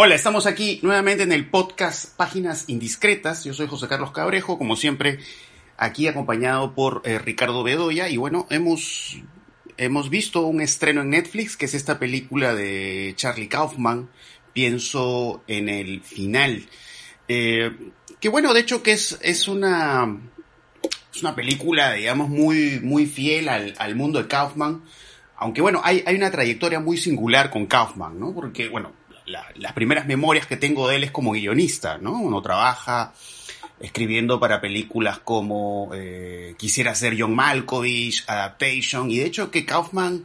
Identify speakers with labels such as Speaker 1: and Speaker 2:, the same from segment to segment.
Speaker 1: Hola, estamos aquí nuevamente en el podcast Páginas Indiscretas. Yo soy José Carlos Cabrejo, como siempre, aquí acompañado por eh, Ricardo Bedoya. Y bueno, hemos, hemos visto un estreno en Netflix, que es esta película de Charlie Kaufman, Pienso en el final. Eh, que bueno, de hecho que es, es una, es una película, digamos, muy, muy fiel al, al mundo de Kaufman. Aunque bueno, hay, hay una trayectoria muy singular con Kaufman, ¿no? Porque, bueno, las primeras memorias que tengo de él es como guionista, ¿no? Uno trabaja escribiendo para películas como eh, Quisiera ser John Malkovich, Adaptation, y de hecho que Kaufman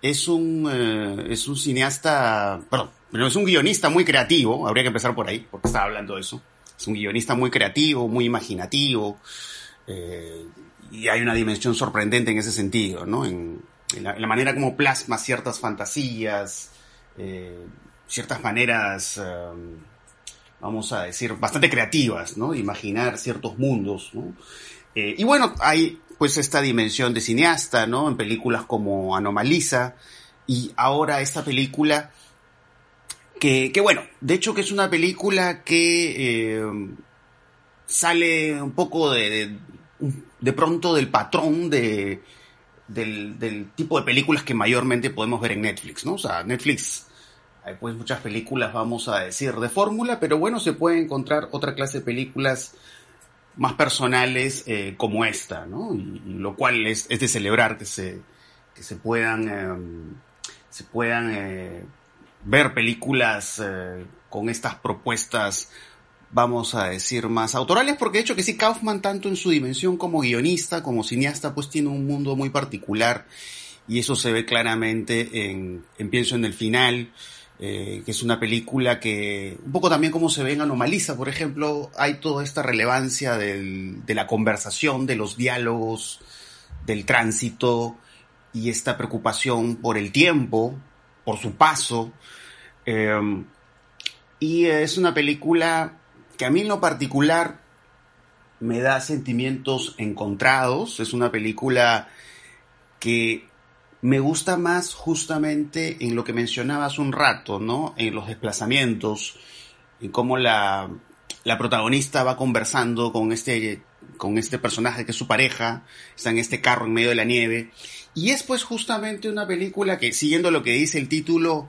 Speaker 1: es un, eh, es un cineasta, perdón, pero es un guionista muy creativo, habría que empezar por ahí, porque estaba hablando de eso. Es un guionista muy creativo, muy imaginativo, eh, y hay una dimensión sorprendente en ese sentido, ¿no? En, la, manera como plasma ciertas fantasías, ciertas maneras, em, vamos a decir, bastante creativas, ¿no? imaginar ciertos mundos, ¿no? Eh, y bueno, hay pues esta dimensión de cineasta, ¿no? En películas como Anomaliza y ahora esta película que, que bueno, de hecho que es una película que em, sale un poco de, de, pronto del patrón de, del, del, tipo de películas que mayormente podemos ver en Netflix, ¿no? O sea, Netflix hay pues muchas películas, vamos a decir, de fórmula, pero bueno, se puede encontrar otra clase de películas más personales eh, como esta, ¿no? Y, lo cual es, es, de celebrar que se, que se puedan, em, se puedan eh, ver películas eh, con estas propuestas, vamos a decir, más autorales, porque de hecho que sí, Kaufman, tanto en su dimensión como guionista, como cineasta, pues tiene un mundo muy particular y eso se ve claramente en, en Pienso en el final, eh, que es una película que, un poco también como se ve en Anomaliza, por ejemplo, hay toda esta relevancia del, de la conversación, de los diálogos, del tránsito y esta preocupación por el tiempo, por su paso. Eh, y es una película que a mí en lo particular me da sentimientos encontrados. Es una película que me gusta más justamente en lo que mencionabas un rato, ¿no? En los desplazamientos, en cómo la, la protagonista va conversando con este, con este personaje que es su pareja, está en este carro en medio de la nieve. Y es pues justamente una película que, siguiendo lo que dice el título,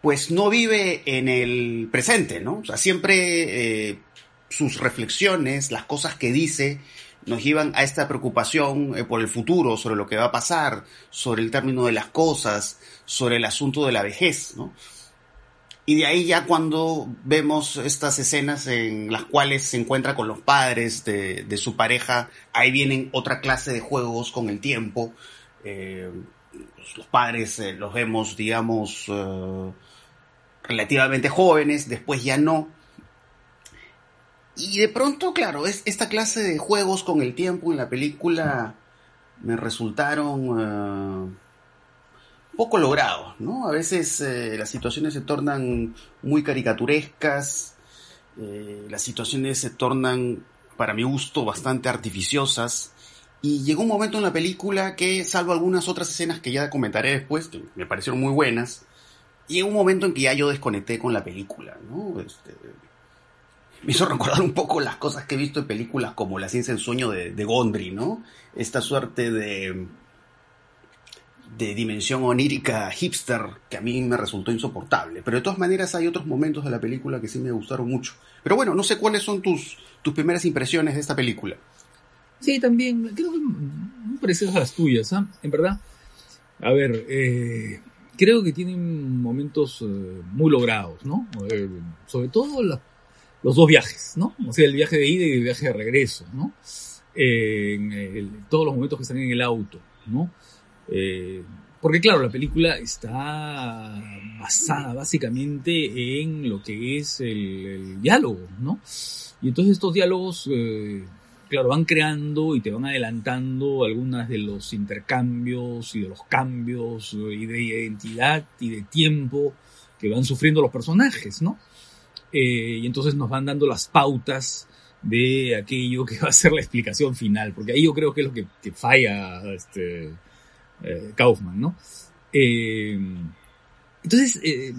Speaker 1: pues no vive en el presente, ¿no? O sea, siempre eh, sus reflexiones, las cosas que dice, nos llevan a esta preocupación eh, por el futuro, sobre lo que va a pasar, sobre el término de las cosas, sobre el asunto de la vejez, ¿no? Y de ahí ya cuando vemos estas escenas en las cuales se encuentra con los padres de, su pareja, ahí vienen otra clase de juegos con el tiempo. Eh, los padres eh, los vemos, digamos, relativamente jóvenes, después ya no. Y de pronto, claro, es, esta clase de juegos con el tiempo en la película me resultaron uh, poco logrados, ¿no? A veces eh, las situaciones se tornan muy caricaturescas, eh, las situaciones se tornan, para mi gusto, bastante artificiosas. Y llegó un momento en la película que, salvo algunas otras escenas que ya comentaré después, que me parecieron muy buenas, llegó un momento en que ya yo desconecté con la película, ¿no? Este, me hizo recordar un poco las cosas que he visto en películas como La ciencia del sueño de, Gondry, ¿no? Esta suerte de, de dimensión onírica hipster que a mí me resultó insoportable. Pero de todas maneras hay otros momentos de la película que sí me gustaron mucho. Pero bueno, no sé cuáles son tus, tus primeras impresiones de esta película.
Speaker 2: Sí, también, creo que muy parecidas a las tuyas, ¿ah? En verdad. A ver, eh, creo que tienen momentos eh, muy logrados, ¿no? Eh, sobre todo las los dos viajes, ¿no? O sea, el viaje de ida y el viaje de regreso, ¿no? en todos los momentos que están en el auto, ¿no? Eh, porque claro, la película está basada básicamente en lo que es el, diálogo, ¿no? Y entonces estos diálogos, eh, claro, van creando y te van adelantando algunas de los intercambios y de los cambios eh, y de identidad y de tiempo que van sufriendo los personajes, ¿no? Eh, y entonces nos van dando las pautas de aquello que va a ser la explicación final, porque ahí yo creo que es lo que, falla este, eh, Kaufman, ¿no? Eh, Entonces, eh,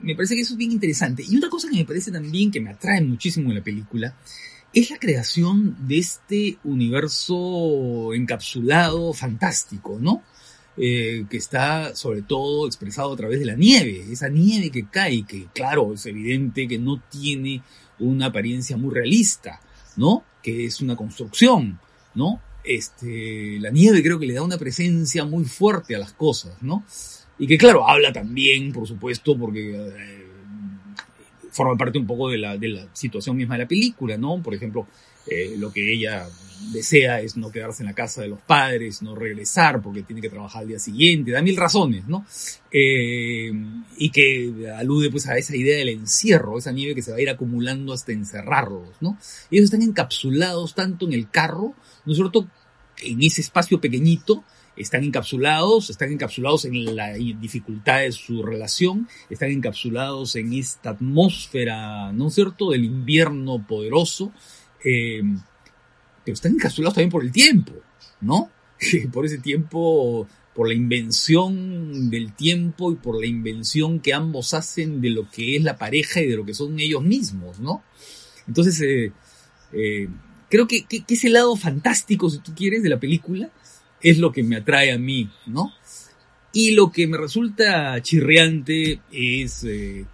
Speaker 2: me parece que eso es bien interesante. Y una cosa que me parece también que me atrae muchísimo en la película es la creación de este universo encapsulado fantástico, ¿no? Eh, que está sobre todo expresado a través de la nieve, esa nieve que cae, que claro, es evidente que no tiene una apariencia muy realista, ¿no? Que es una construcción, ¿no? Este, la nieve creo que le da una presencia muy fuerte a las cosas, ¿no? Y que claro, habla también, por supuesto, porque eh, forma parte un poco de la, de la situación misma de la película, ¿no? Por ejemplo, eh, lo que ella desea es no quedarse en la casa de los padres, no regresar porque tiene que trabajar al día siguiente, da mil razones, ¿no? Eh, y que alude pues a esa idea del encierro, esa nieve que se va a ir acumulando hasta encerrarlos, ¿no? Ellos están encapsulados tanto en el carro, ¿no es cierto? En ese espacio pequeñito, están encapsulados, están encapsulados en la dificultad de su relación, están encapsulados en esta atmósfera, ¿no es cierto?, del invierno poderoso, eh, pero están encapsulados también por el tiempo, ¿no? por ese tiempo, por la invención del tiempo y por la invención que ambos hacen de lo que es la pareja y de lo que son ellos mismos, ¿no? Entonces, eh, eh, creo que, ese lado fantástico, si tú quieres, de la película, es lo que me atrae a mí, ¿no? Y lo que me resulta chirriante es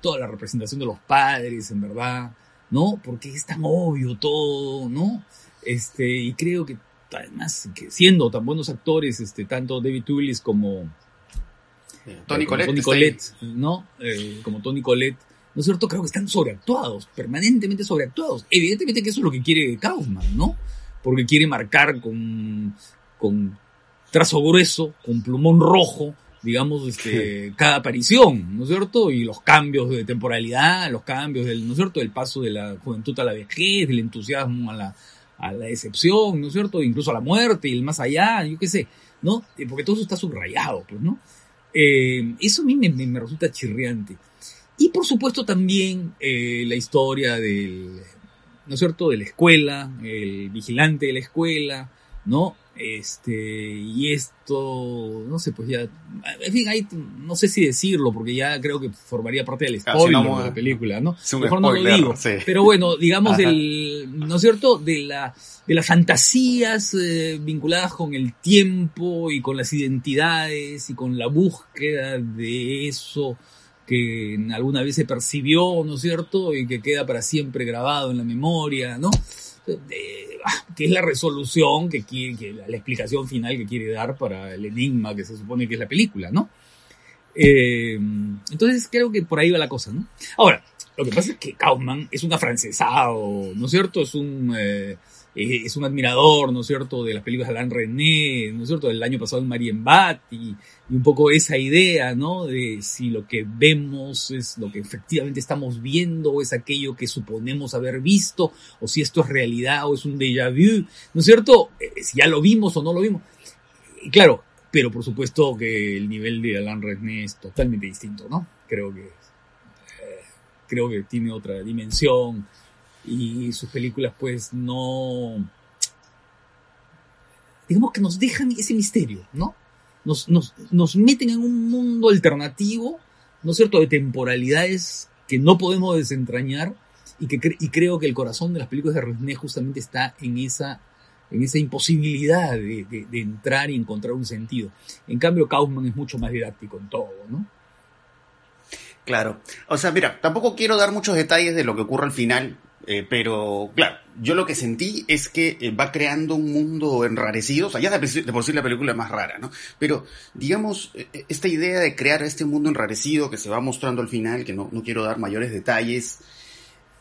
Speaker 2: toda la representación de los padres, en verdad, ¿no? Porque es tan obvio todo, ¿no? Este, y creo que además, que siendo tan buenos actores, este, tanto David Tullis como
Speaker 1: Tony Colette,
Speaker 2: Tony Colette ¿no? Eh, como Tony Colette, ¿no es cierto? Creo que están sobreactuados, permanentemente sobreactuados. Evidentemente que eso es lo que quiere Kaufman, ¿no? Porque quiere marcar con, con trazo grueso, con plumón rojo, digamos, este, cada aparición, ¿no es cierto? Y los cambios de temporalidad, los cambios del, ¿no es cierto? El paso de la juventud a la vejez, del entusiasmo a la, a la decepción, ¿no es cierto? Incluso a la muerte y el más allá, yo qué sé, ¿no? Eh, porque todo eso está subrayado, pues, ¿no? Eh, eso a mí me, me, resulta chirriante. Y por supuesto también eh, la historia del, ¿no es cierto?, de la escuela, el vigilante de la escuela, ¿no? Este, y esto, no sé, pues ya, en fin, ahí no sé si decirlo, porque ya creo que formaría parte del spoiler de la película, ¿no? Mejor no lo digo. Pero bueno, digamos del, ¿no es cierto? De la, de las fantasías eh, vinculadas con el tiempo y con las identidades y con la búsqueda de eso que alguna vez se percibió, ¿no es cierto? Y que queda para siempre grabado en la memoria, ¿no? Que es la resolución que quiere, la, explicación final que quiere dar para el enigma que se supone que es la película, ¿no? Eh, entonces creo que por ahí va la cosa, ¿no? Ahora, lo que pasa es que Kaufman es un afrancesado, ¿no es cierto? Es un, eh, eh, es un admirador, ¿no es cierto?, de las películas de Alain René, ¿no es cierto?, del año pasado en Marienbat y, y un poco esa idea, ¿no?, de si lo que vemos es lo que efectivamente estamos viendo o es aquello que suponemos haber visto o si esto es realidad o es un déjà vu, ¿no es cierto?, eh, si ya lo vimos o no lo vimos. Y claro, pero por supuesto que el nivel de Alain René es totalmente distinto, ¿no? Creo que, eh, creo que tiene otra dimensión y sus películas pues no... Digamos que nos dejan ese misterio, ¿no? Nos, nos, nos meten en un mundo alternativo, ¿no es cierto?, de temporalidades que no podemos desentrañar y que y creo que el corazón de las películas de René justamente está en esa, en esa imposibilidad de, de, de, entrar y encontrar un sentido. En cambio, Kaufman es mucho más didáctico en todo, ¿no?
Speaker 1: Claro. O sea, mira, tampoco quiero dar muchos detalles de lo que ocurre al final, eh, pero, claro, yo lo que sentí es que eh, va creando un mundo enrarecido. O sea, ya de, por sí la película es más rara, ¿no? Pero, digamos, eh, esta idea de crear este mundo enrarecido que se va mostrando al final, que no, no quiero dar mayores detalles,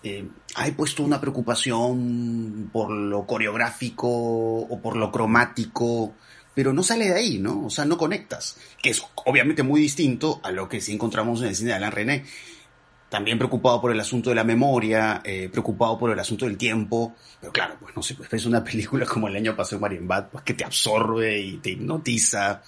Speaker 1: eh, hay puesto una preocupación por lo coreográfico o por lo cromático, pero no sale de ahí, ¿no? O sea, no conectas, que es obviamente muy distinto a lo que sí encontramos en el cine de Alain René también preocupado por el asunto de la memoria, eh, preocupado por el asunto del tiempo, pero claro, pues no sé, pues es una película como el año pasado Marienbad, pues que te absorbe y te hipnotiza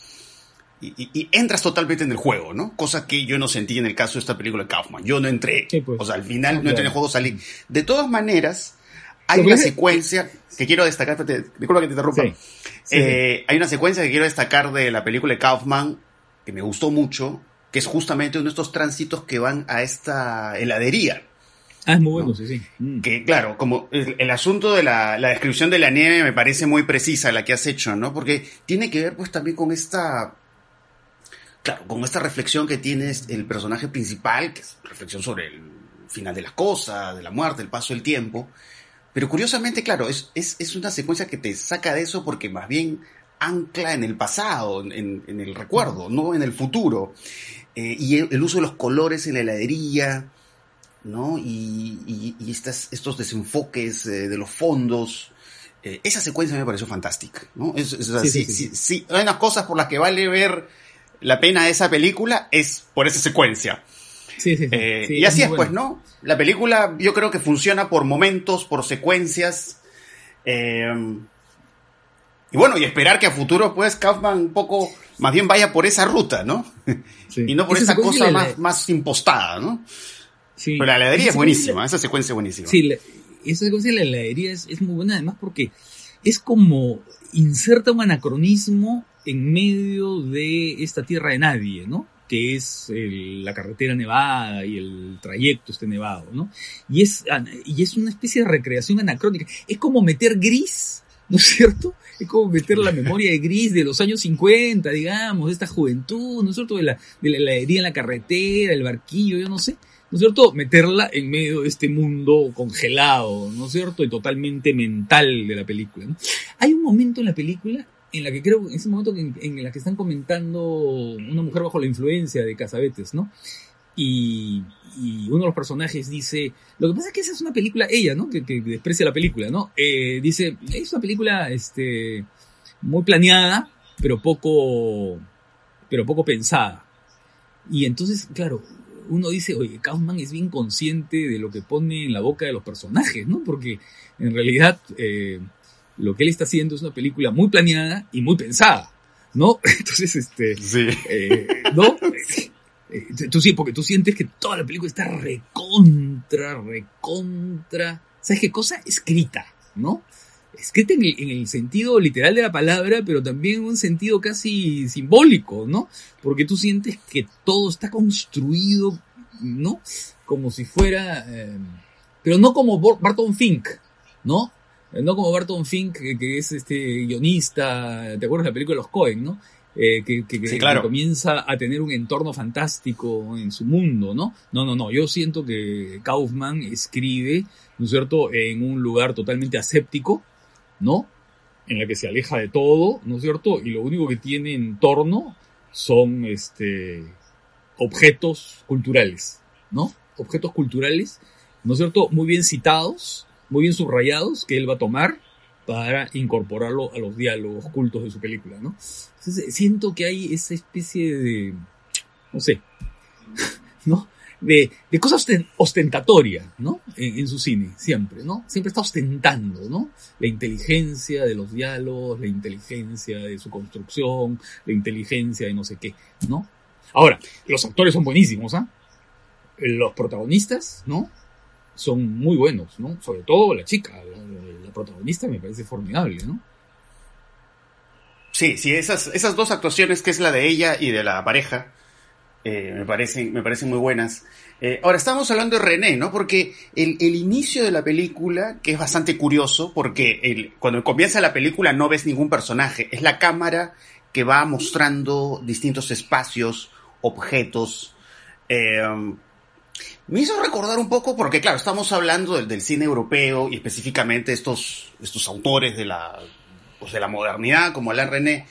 Speaker 1: y, y, y, entras totalmente en el juego, ¿no? Cosa que yo no sentí en el caso de esta película de Kaufman. Yo no entré, sí, pues. o sea, al final no entré en el juego, salí. De todas maneras, hay una secuencia que quiero destacar, disculpa que te interrumpa. Sí, sí, eh, hay una secuencia que quiero destacar de la película de Kaufman que me gustó mucho, que es justamente uno de estos tránsitos que van a esta heladería.
Speaker 2: Ah, es muy bueno, sí, sí.
Speaker 1: Mm. Que claro, como el, asunto de la, la, descripción de la nieve me parece muy precisa la que has hecho, ¿no? Porque tiene que ver pues también con esta, claro, con esta reflexión que tiene el personaje principal, que es reflexión sobre el final de las cosas, de la muerte, el paso del tiempo. Pero curiosamente, claro, es, es, es una secuencia que te saca de eso porque más bien ancla en el pasado, en, en el recuerdo, no en el futuro. Eh, y el, el, uso de los colores en la heladería, ¿no? Y, y, estos desenfoques eh, de los fondos. Eh, esa secuencia me pareció fantástica, ¿no? Es, es, sí, sí, sí, hay unas cosas por las que vale ver la pena esa película, es por esa secuencia. Eh, y así es, pues, ¿no? La película yo creo que funciona por momentos, por secuencias. Y bueno, y esperar que a futuro, pues, Kaufman un poco, más bien vaya por esa ruta, ¿no? y no por esa, cosa más, más impostada, ¿no? Pero la heladería es buenísima, esa secuencia es buenísima.
Speaker 2: Sí, esa secuencia de la heladería es, muy buena además porque es como inserta un anacronismo en medio de esta tierra de nadie, ¿no? Que es la carretera nevada y el trayecto este nevado, ¿no? Y es, y es una especie de recreación anacrónica. Es como meter gris, ¿no es cierto? Es como meter la memoria de gris de los años 50, digamos, de esta juventud, ¿no es cierto? De la, de la heladería en la carretera, el barquillo, yo no sé ¿no es cierto? Meterla en medio de este mundo congelado, ¿no es cierto? Y totalmente mental de la película. Hay un momento en la película en la que creo, en ese momento en, en la que están comentando una mujer bajo la influencia de Casabetes, ¿no? Y, y, uno de los personajes dice, lo que pasa es que esa es una película, ella, ¿no? Que, que desprecia la película, ¿no? Eh, dice, es una película, este, muy planeada, pero poco, pero poco pensada. Y entonces, claro, uno dice, oye, Kaufman es bien consciente de lo que pone en la boca de los personajes, ¿no? Porque en realidad eh, lo que él está haciendo es una película muy planeada y muy pensada, ¿no? Entonces, este,
Speaker 1: sí.
Speaker 2: Eh, ¿no? Eh, tú sí, porque tú sientes que toda la película está recontra, recontra, ¿sabes qué cosa? Escrita, ¿no? escrita en el, sentido literal de la palabra, pero también en un sentido casi simbólico, ¿no? Porque tú sientes que todo está construido, ¿no? Como si fuera, eh, pero no como Barton Fink, ¿no? No como Barton Fink, que, es este guionista, ¿te acuerdas de la película de los Cohen, no? Eh, que, que, comienza a tener un entorno fantástico en su mundo, ¿no? No, no, no, yo siento que Kaufman escribe, ¿no es cierto?, en un lugar totalmente aséptico, ¿no? En la que se aleja de todo, ¿no es cierto? Y lo único que tiene en torno son este, objetos culturales, ¿no? Objetos culturales, ¿no es cierto? Muy bien citados, muy bien subrayados, que él va a tomar para incorporarlo a los diálogos cultos de su película, ¿no? Entonces, siento que hay esa especie de, no sé, ¿no? de, de cosas ostentatorias, ¿no? En, su cine, siempre, ¿no? Siempre está ostentando, ¿no? La inteligencia de los diálogos, la inteligencia de su construcción, la inteligencia de no sé qué, ¿no? Ahora, los actores son buenísimos, ¿ah? Los protagonistas, ¿no? Son muy buenos, ¿no? Sobre todo la chica, la, protagonista me parece formidable, ¿no?
Speaker 1: Sí, sí, esas, esas dos actuaciones, que es la de ella y de la pareja, eh, me, parecen, me parecen muy buenas. Eh, ahora, estamos hablando de René, ¿no? Porque el, el, inicio de la película, que es bastante curioso, porque el, cuando comienza la película no ves ningún personaje, es la cámara que va mostrando distintos espacios, objetos. Eh, me hizo recordar un poco, porque claro, estamos hablando del, del, cine europeo y específicamente estos, estos autores de la, pues de la modernidad, como Alain René.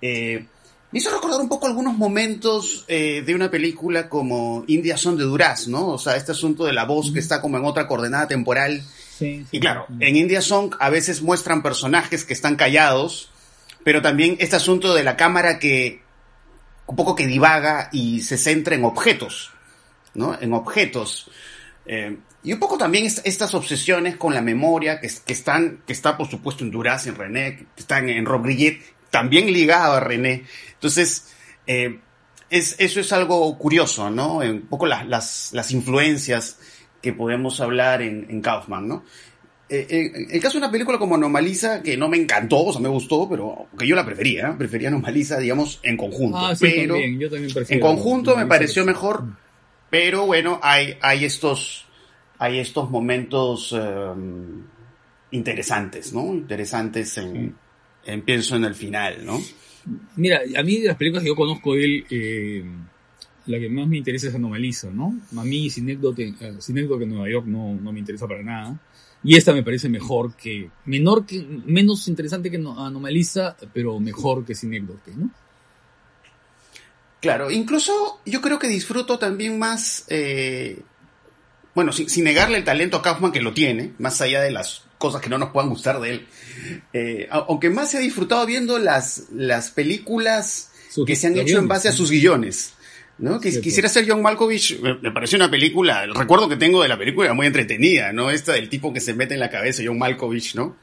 Speaker 1: Eh, me hizo recordar un poco algunos momentos eh, de una película como India Son de Duraz, ¿no? O sea, este asunto de la voz que está como en otra coordenada temporal. Sí, y claro, en India Song a veces muestran personajes que están callados, pero también este asunto de la cámara que un poco que divaga y se centra en objetos, ¿no? En objetos. Eh, y un poco también estas obsesiones con la memoria que, que, están, que está por supuesto en Duraz, en René, que están en Rob Grillet, también ligado a René. Entonces, eh, es, eso es algo curioso, ¿no? Un poco las, las, las influencias que podemos hablar en, en Kaufman, ¿no? eh, el caso de una película como Anomaliza, que no me encantó, o sea, me gustó, pero que yo la prefería, prefería Anomaliza, digamos, en conjunto.
Speaker 2: Ah, sí,
Speaker 1: pero
Speaker 2: también, yo también prefiero
Speaker 1: en conjunto me pareció mejor, pero bueno, hay, hay estos, hay estos momentos eh, interesantes, ¿no? Interesantes en, en, pienso en el final, ¿no?
Speaker 2: Mira, a mí de las películas que yo conozco de él, eh, la que más me interesa es Anomaliza, ¿no? A mí Cinécdote, eh, en Nueva York no, no me interesa para nada. Y esta me parece mejor que, menor que, menos interesante que no- Anomaliza, pero mejor que Cinécdote, ¿no?
Speaker 1: Claro, incluso yo creo que disfruto también más, eh, bueno, sin, sin negarle el talento a Kaufman que lo tiene, más allá de las cosas que no nos puedan gustar de él, eh, aunque más he disfrutado viendo las, las películas
Speaker 2: Sus
Speaker 1: que se han hecho en base a sus guiones. ¿no?
Speaker 2: Cierto.
Speaker 1: quisiera ser John Malkovich, me, me pareció una película, el recuerdo que tengo de la película era muy entretenida, ¿no? Esta del tipo que se mete en la cabeza, John Malkovich, ¿no?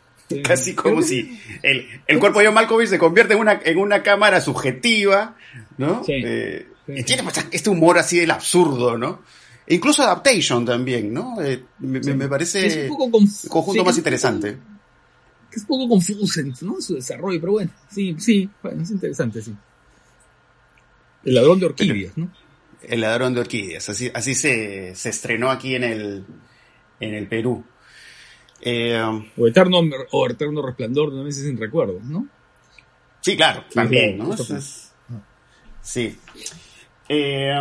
Speaker 1: Casi como si el, el cuerpo de John Malkovich se convierte en una, en una cámara subjetiva, ¿no?
Speaker 2: Sí.
Speaker 1: Eh, tiene pues, este humor así del absurdo, ¿no? E incluso Adaptation también, ¿no? Eh, me,
Speaker 2: Sí.
Speaker 1: me parece
Speaker 2: Es un poco
Speaker 1: conjunto más interesante.
Speaker 2: es un poco confuso, ¿no? Su desarrollo, pero bueno, sí, sí, bueno, es interesante, sí. El ladrón de orquídeas, ¿no?
Speaker 1: El ladrón de orquídeas, así, así se, se estrenó aquí en el, en el Perú. Eh,
Speaker 2: O Eterno, o Eterno Resplandor de una vez sin recuerdo, ¿no?
Speaker 1: sí, claro, también, ¿no? Eso es- sí. Eh,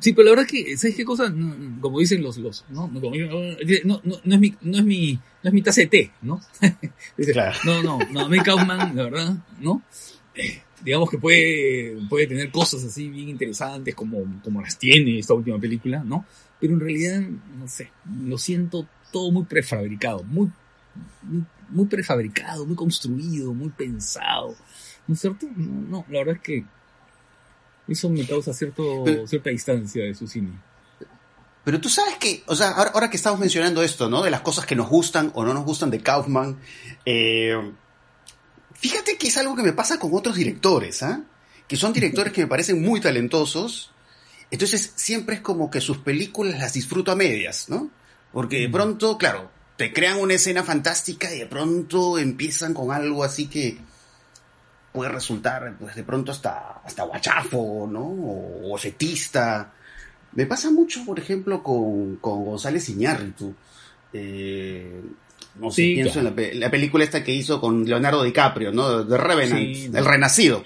Speaker 2: Sí, pero la verdad es que, ¿sabes qué cosa? Como dicen los, los, ¿no? No, como- no, no, no es mi, no es mi, no es mi taza de té, ¿no? Dice,
Speaker 1: Claro.
Speaker 2: No, no, no, mí Kaufman, la verdad, ¿no? Eh, digamos que puede, puede tener cosas así bien interesantes como, como las tiene esta última película, ¿no? Pero en realidad, no sé, lo siento todo muy prefabricado, muy, muy, muy prefabricado, muy construido, muy pensado, ¿no es cierto? No, no, la verdad es que eso me causa cierto,
Speaker 1: Pero-
Speaker 2: cierta distancia de su cine.
Speaker 1: Pero tú sabes que, o sea, ahora, ahora que estamos mencionando esto, ¿no? De las cosas que nos gustan o no nos gustan de Kaufman, eh, fíjate que es algo que me pasa con otros directores, ¿ah? Que son directores que me parecen muy talentosos. Entonces siempre es como que sus películas las disfruto a medias, ¿no? Porque de
Speaker 2: Mm.
Speaker 1: pronto, claro, te crean una escena fantástica y de pronto empiezan con algo así que puede resultar, pues de pronto hasta, hasta guachafo, ¿no? O, o. Me pasa mucho, por ejemplo, con, con González Iñárritu. Eh, no sé,
Speaker 2: Sí,
Speaker 1: pienso en la, la película esta que hizo con Leonardo DiCaprio, ¿no? The Revenant,
Speaker 2: Sí,
Speaker 1: El Renacido.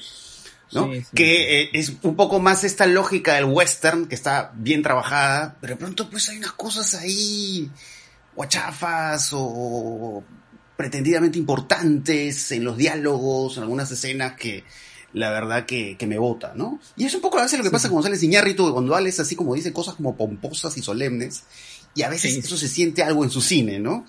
Speaker 1: ¿No?
Speaker 2: Sí, sí,
Speaker 1: que eh, es un poco más esta lógica del western que está bien trabajada, pero de pronto pues hay unas cosas ahí guachafas o pretendidamente importantes en los diálogos, en algunas escenas que la verdad que, que me bota, ¿no? Y es un poco a veces lo que pasa con González Iñárritu, que cuando Alex así como dice cosas como pomposas y solemnes, y a veces eso se siente algo en su cine, ¿no?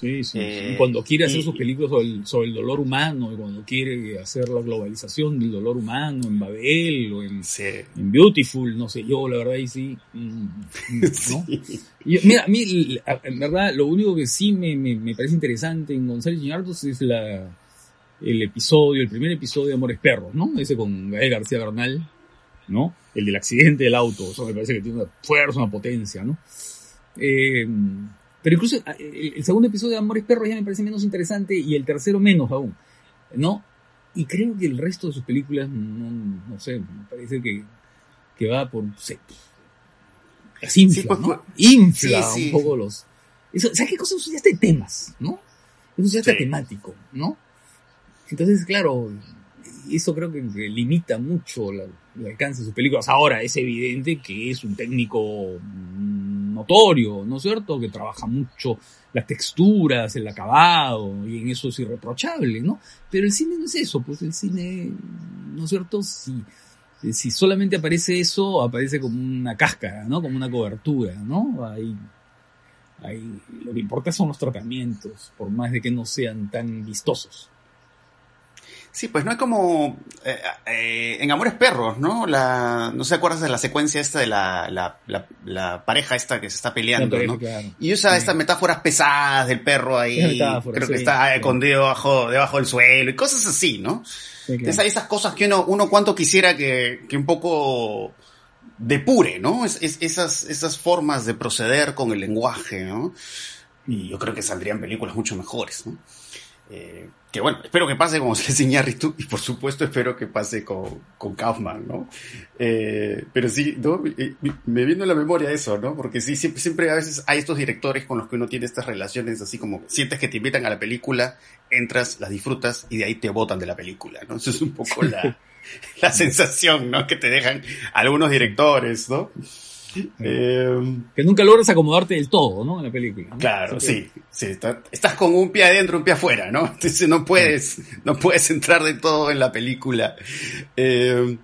Speaker 2: Sí, sí.
Speaker 1: Eh,
Speaker 2: Y cuando quiere hacer
Speaker 1: y-
Speaker 2: sus películas sobre el, sobre el dolor humano, cuando quiere hacer la globalización del dolor humano en Babel o en,
Speaker 1: Sí.
Speaker 2: en Beautiful, no sé, yo la verdad ahí sí, mm, mm, ¿no?
Speaker 1: Sí.
Speaker 2: Y, mira, a mí, en verdad, lo único que sí me, me, me parece interesante en González Iñárritu es la, el episodio, el primer episodio de Amores Perros, ¿no? Ese con Gael García Bernal, ¿no? El del accidente del auto, eso me parece que tiene una fuerza, una potencia, ¿no? Eh, pero incluso eh, el, el segundo episodio de Amores Perros ya me parece menos interesante y el tercero menos aún, ¿no? Y creo que el resto de sus películas, no, no sé, me parece que, que va por... se- las infla,
Speaker 1: Sí, pues,
Speaker 2: ¿no? Infla
Speaker 1: sí, sí.
Speaker 2: un poco los... Eso, ¿Sabes qué cosa? Está de temas, ¿no? Eso ya está
Speaker 1: Sí.
Speaker 2: temático, ¿no? Entonces, claro, eso creo que, limita mucho la- el alcance de sus películas. Ahora, es evidente que es un técnico mm, notorio, ¿no es cierto? Que trabaja mucho las texturas, el acabado, y en eso es irreprochable, ¿no? Pero el cine no es eso, pues el cine, ¿no es cierto? Si, si solamente aparece eso, aparece como una cáscara, ¿no? Como una cobertura, ¿no? Ahí, ahí, lo que importa son los tratamientos, por más de que no sean tan vistosos.
Speaker 1: Sí, pues no es como eh, eh, en Amores Perros, ¿no? La, no sé, ¿te acuerdas de la secuencia esta de la, la, la, la pareja esta que se está peleando, ¿no?
Speaker 2: claro.
Speaker 1: Y usa
Speaker 2: Sí.
Speaker 1: estas metáforas pesadas del perro ahí,
Speaker 2: Esas
Speaker 1: creo que está
Speaker 2: sí.
Speaker 1: escondido debajo, debajo del suelo y cosas así, ¿no?
Speaker 2: Claro.
Speaker 1: Entonces hay estas cosas que uno, uno cuanto quisiera que, que un poco depure, ¿no? Es, es- esas, esas formas de proceder con el lenguaje, ¿no? Y yo creo que saldrían películas mucho mejores, ¿no? Eh, que bueno, espero que pase como se Iñárritu y por supuesto espero que pase con, con Kaufman, ¿no? Eh, pero sí, me viene a la memoria eso, ¿no? Porque sí, siempre, siempre a veces hay estos directores con los que uno tiene estas relaciones así como sientes que te invitan a la película, entras, las disfrutas y de ahí te botan de la película, ¿no? Eso es un poco la, la sensación, ¿no? Que te dejan algunos directores, ¿no?
Speaker 2: Eh, que nunca logras acomodarte del todo, ¿no? En la película.
Speaker 1: Claro, sí. sí estás con un pie adentro, un pie afuera, ¿no? Entonces no puedes, no puedes entrar de todo en la película. Eh,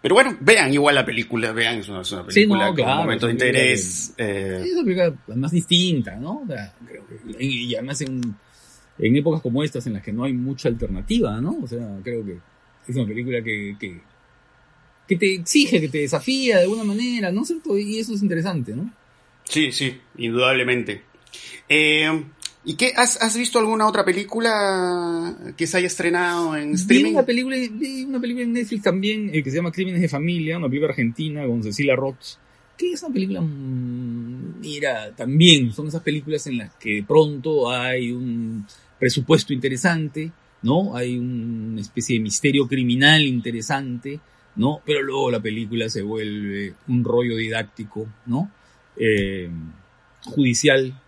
Speaker 1: pero bueno, vean igual la película, vean, es una, película con momentos de interés.
Speaker 2: Eh. Es una película más distinta, ¿no? y además en, en épocas como estas en las que no hay mucha alternativa, ¿no? O sea, creo que es una película que, que que te exige, que te desafía de alguna manera, ¿no es cierto? Y eso es interesante, ¿no?
Speaker 1: Sí, sí, indudablemente. Eh, ¿Y qué? ¿Has, visto alguna otra película que se haya estrenado en streaming?
Speaker 2: Vi una película, una película en Netflix también eh, que se llama Crímenes de Familia, una película argentina con Cecilia Roth, que es una película, mm, mira, también son esas películas en las que pronto hay un presupuesto interesante, ¿no? Hay una especie de misterio criminal interesante, ¿no? Pero luego la película se vuelve un rollo didáctico, ¿no? Eh, judicial,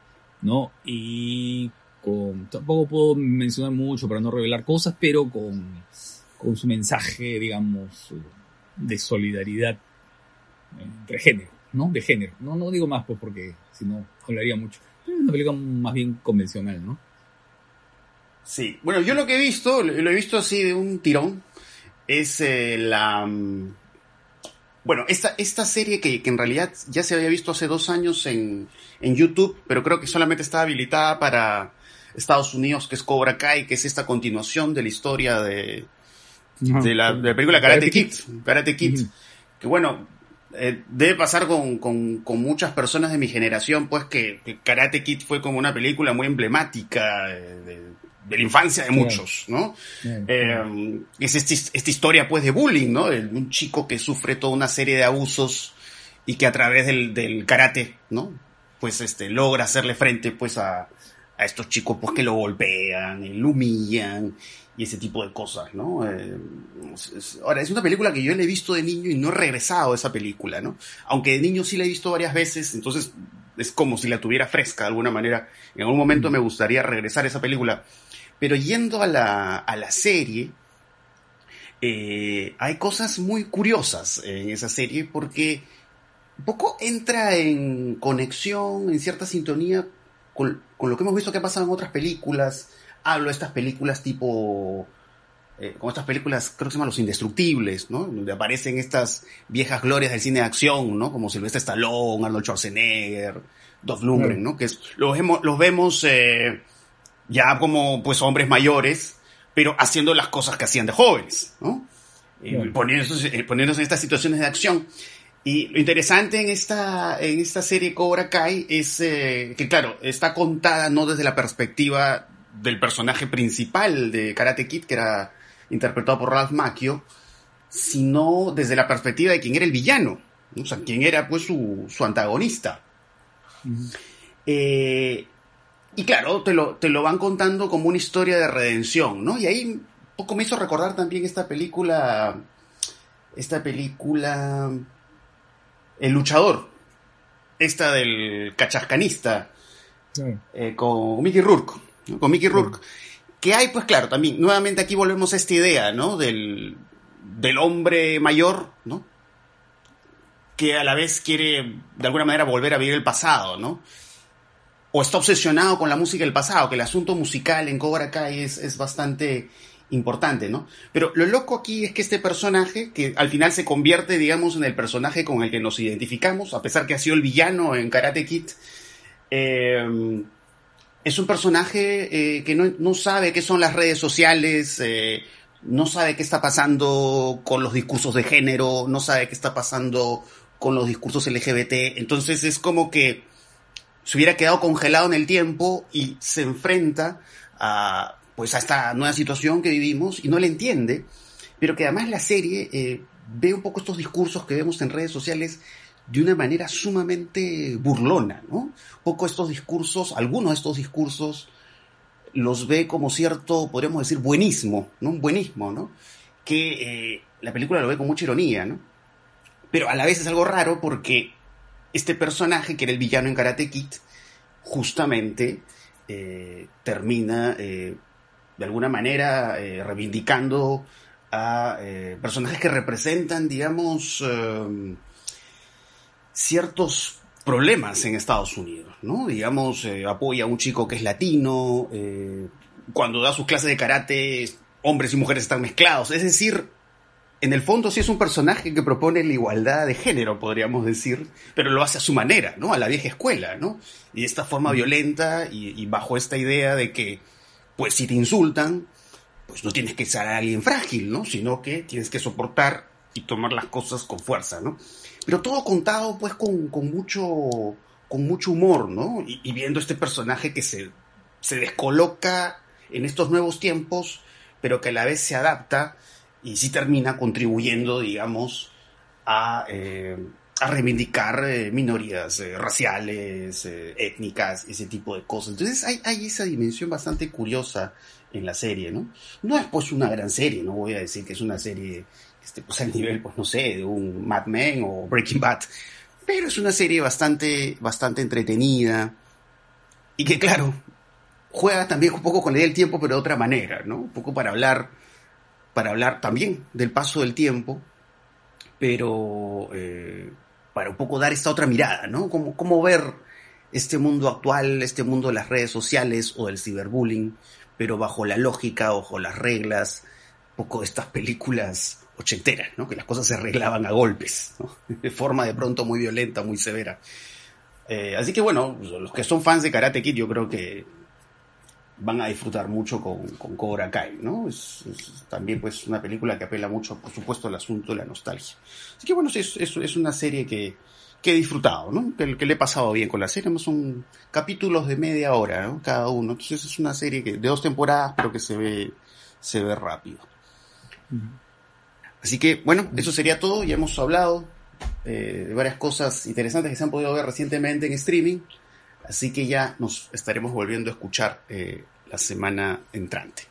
Speaker 2: ¿no? Y con, tampoco puedo mencionar mucho para no revelar cosas, pero con, con su mensaje, digamos, de solidaridad entre género, ¿no? De género. No, no digo más, pues, porque si no, hablaría mucho. Es una película más bien convencional, ¿no?
Speaker 1: Sí. Bueno, yo lo que he visto, lo he visto así de un tirón, es eh, la... Mm, bueno, esta, esta serie que, en realidad ya se había visto hace dos años en, en YouTube, pero creo que solamente está habilitada para Estados Unidos, que es Cobra Kai, que es esta continuación de la historia de, de, la, de, la, película Karate, Kid. Karate Kid. Que bueno, eh, debe pasar con, con, con, muchas personas de mi generación, pues que, Karate Kid fue como una película muy emblemática eh, de, de la infancia de muchos, ¿no? Eh, es esta historia, pues, de bullying, ¿no? Un chico que sufre toda una serie de abusos y que a través del, karate, ¿no? Pues, este, logra hacerle frente, pues, a, a estos chicos, pues, que lo golpean, lo humillan y ese tipo de cosas, ¿no? Eh, ahora, es una película que yo le he visto de niño y no he regresado a esa película, ¿no? Aunque de niño sí la he visto varias veces, entonces es como si la tuviera fresca de alguna manera. En algún momento me gustaría regresar a esa película. Pero yendo a la, a la serie, eh, hay cosas muy curiosas en esa serie porque un poco entra en conexión, en cierta sintonía con, lo que hemos visto que ha pasado en otras películas. Hablo de estas películas tipo eh, como estas películas, creo que se llaman Los Indestructibles, ¿no? Donde aparecen estas viejas glorias del cine de acción, ¿no? Como Sylvester Stallone, Arnold Schwarzenegger, Dolph Lundgren, ¿no? Que los, vemos, los vemos eh, ya como pues hombres mayores, pero haciendo las cosas que hacían de jóvenes, ¿no? Poniéndose, eh, poniéndose, en estas situaciones de acción. Y lo interesante en esta, en esta serie Cobra Kai es eh, que, claro, está contada no desde la perspectiva del personaje principal de Karate Kid, que era interpretado por Ralph Macchio, sino desde la perspectiva de quien era el villano, o sea, quien era pues su, su antagonista. eh, y claro, te lo, te lo van contando como una historia de redención, ¿no? Y ahí un poco me hizo recordar también esta película, esta película, El luchador, esta del cachascanista, eh, con Mickey Rourke, con Mickey Rourke, que hay, pues claro, también, nuevamente aquí volvemos a esta idea, ¿no? Del, del hombre mayor, ¿no? Que a la vez quiere, de alguna manera, volver a vivir el pasado, ¿no? O está obsesionado con la música del pasado, que el asunto musical en Cobra Kai es, es bastante importante, ¿no? Pero lo loco aquí es que este personaje, que al final se convierte, digamos, en el personaje con el que nos identificamos, a pesar que ha sido el villano en Karate Kid, eh, es un personaje eh, que no, no, sabe qué son las redes sociales, eh, no sabe qué está pasando con los discursos de género, no sabe qué está pasando con los discursos LGBT, entonces es como que se hubiera quedado congelado en el tiempo y se enfrenta a, pues, a esta nueva situación que vivimos y no le entiende, pero que además la serie eh, ve un poco estos discursos que vemos en redes sociales de una manera sumamente burlona, ¿no? Poco estos discursos, algunos de estos discursos los ve como cierto, podríamos decir, buenismo, ¿no? Un buenismo, ¿no? Que eh, la película lo ve con mucha ironía, ¿no? Pero a la vez es algo raro porque este personaje, que era el villano en Karate Kid, justamente eh, termina eh, de alguna manera reivindicando a personajes que representan, digamos, ciertos problemas en Estados Unidos, ¿no? Digamos, eh, apoya a un chico que es latino, eh, cuando da sus clases de karate, hombres y mujeres están mezclados, es decir, en el fondo sí es un personaje que propone la igualdad de género, podríamos decir, pero lo hace a su manera, ¿no? A la vieja escuela, ¿no? Y de esta forma violenta y, bajo esta idea de que, pues si te insultan, pues no tienes que ser alguien frágil, ¿no? Sino que tienes que soportar y tomar las cosas con fuerza, ¿no? Pero todo contado pues con, mucho, con mucho humor, ¿no? Y, viendo este personaje que se, se descoloca en estos nuevos tiempos, pero que a la vez se adapta y sí termina contribuyendo, digamos, a, eh, a reivindicar eh, minorías eh, raciales, étnicas, ese tipo de cosas. Entonces hay, hay, esa dimensión bastante curiosa en la serie, ¿no? No es pues una gran serie, no voy a decir que es una serie este, pues al nivel, pues no sé, de un Mad Men o Breaking Bad. Pero es una serie bastante, bastante entretenida y que, claro, juega también un poco con la idea del tiempo, pero de otra manera, ¿no? Un poco para hablar, para hablar también del paso del tiempo, pero eh, para un poco dar esta otra mirada, ¿no? Como, cómo ver este mundo actual, este mundo de las redes sociales o del ciberbullying, pero bajo la lógica, bajo las reglas, un poco de estas películas ochenteras, ¿no? que las cosas se arreglaban a golpes, de forma de pronto muy violenta, muy severa. Eh, así que bueno, los que son fans de Karate Kid yo creo que van a disfrutar mucho con, con Cobra Kai, ¿no? Es, también pues una película que apela mucho, por supuesto, al asunto de la nostalgia. Así que bueno, es, es, una serie que, que, he disfrutado, ¿no? Que, le he pasado bien con la serie. Son capítulos de media hora, ¿no? Cada uno. Entonces es una serie que, de dos temporadas, pero que se ve, se ve rápido. Así que, bueno, eso sería todo. Ya hemos hablado eh, de varias cosas interesantes que se han podido ver recientemente en streaming. Así que ya nos estaremos volviendo a escuchar eh, la semana entrante.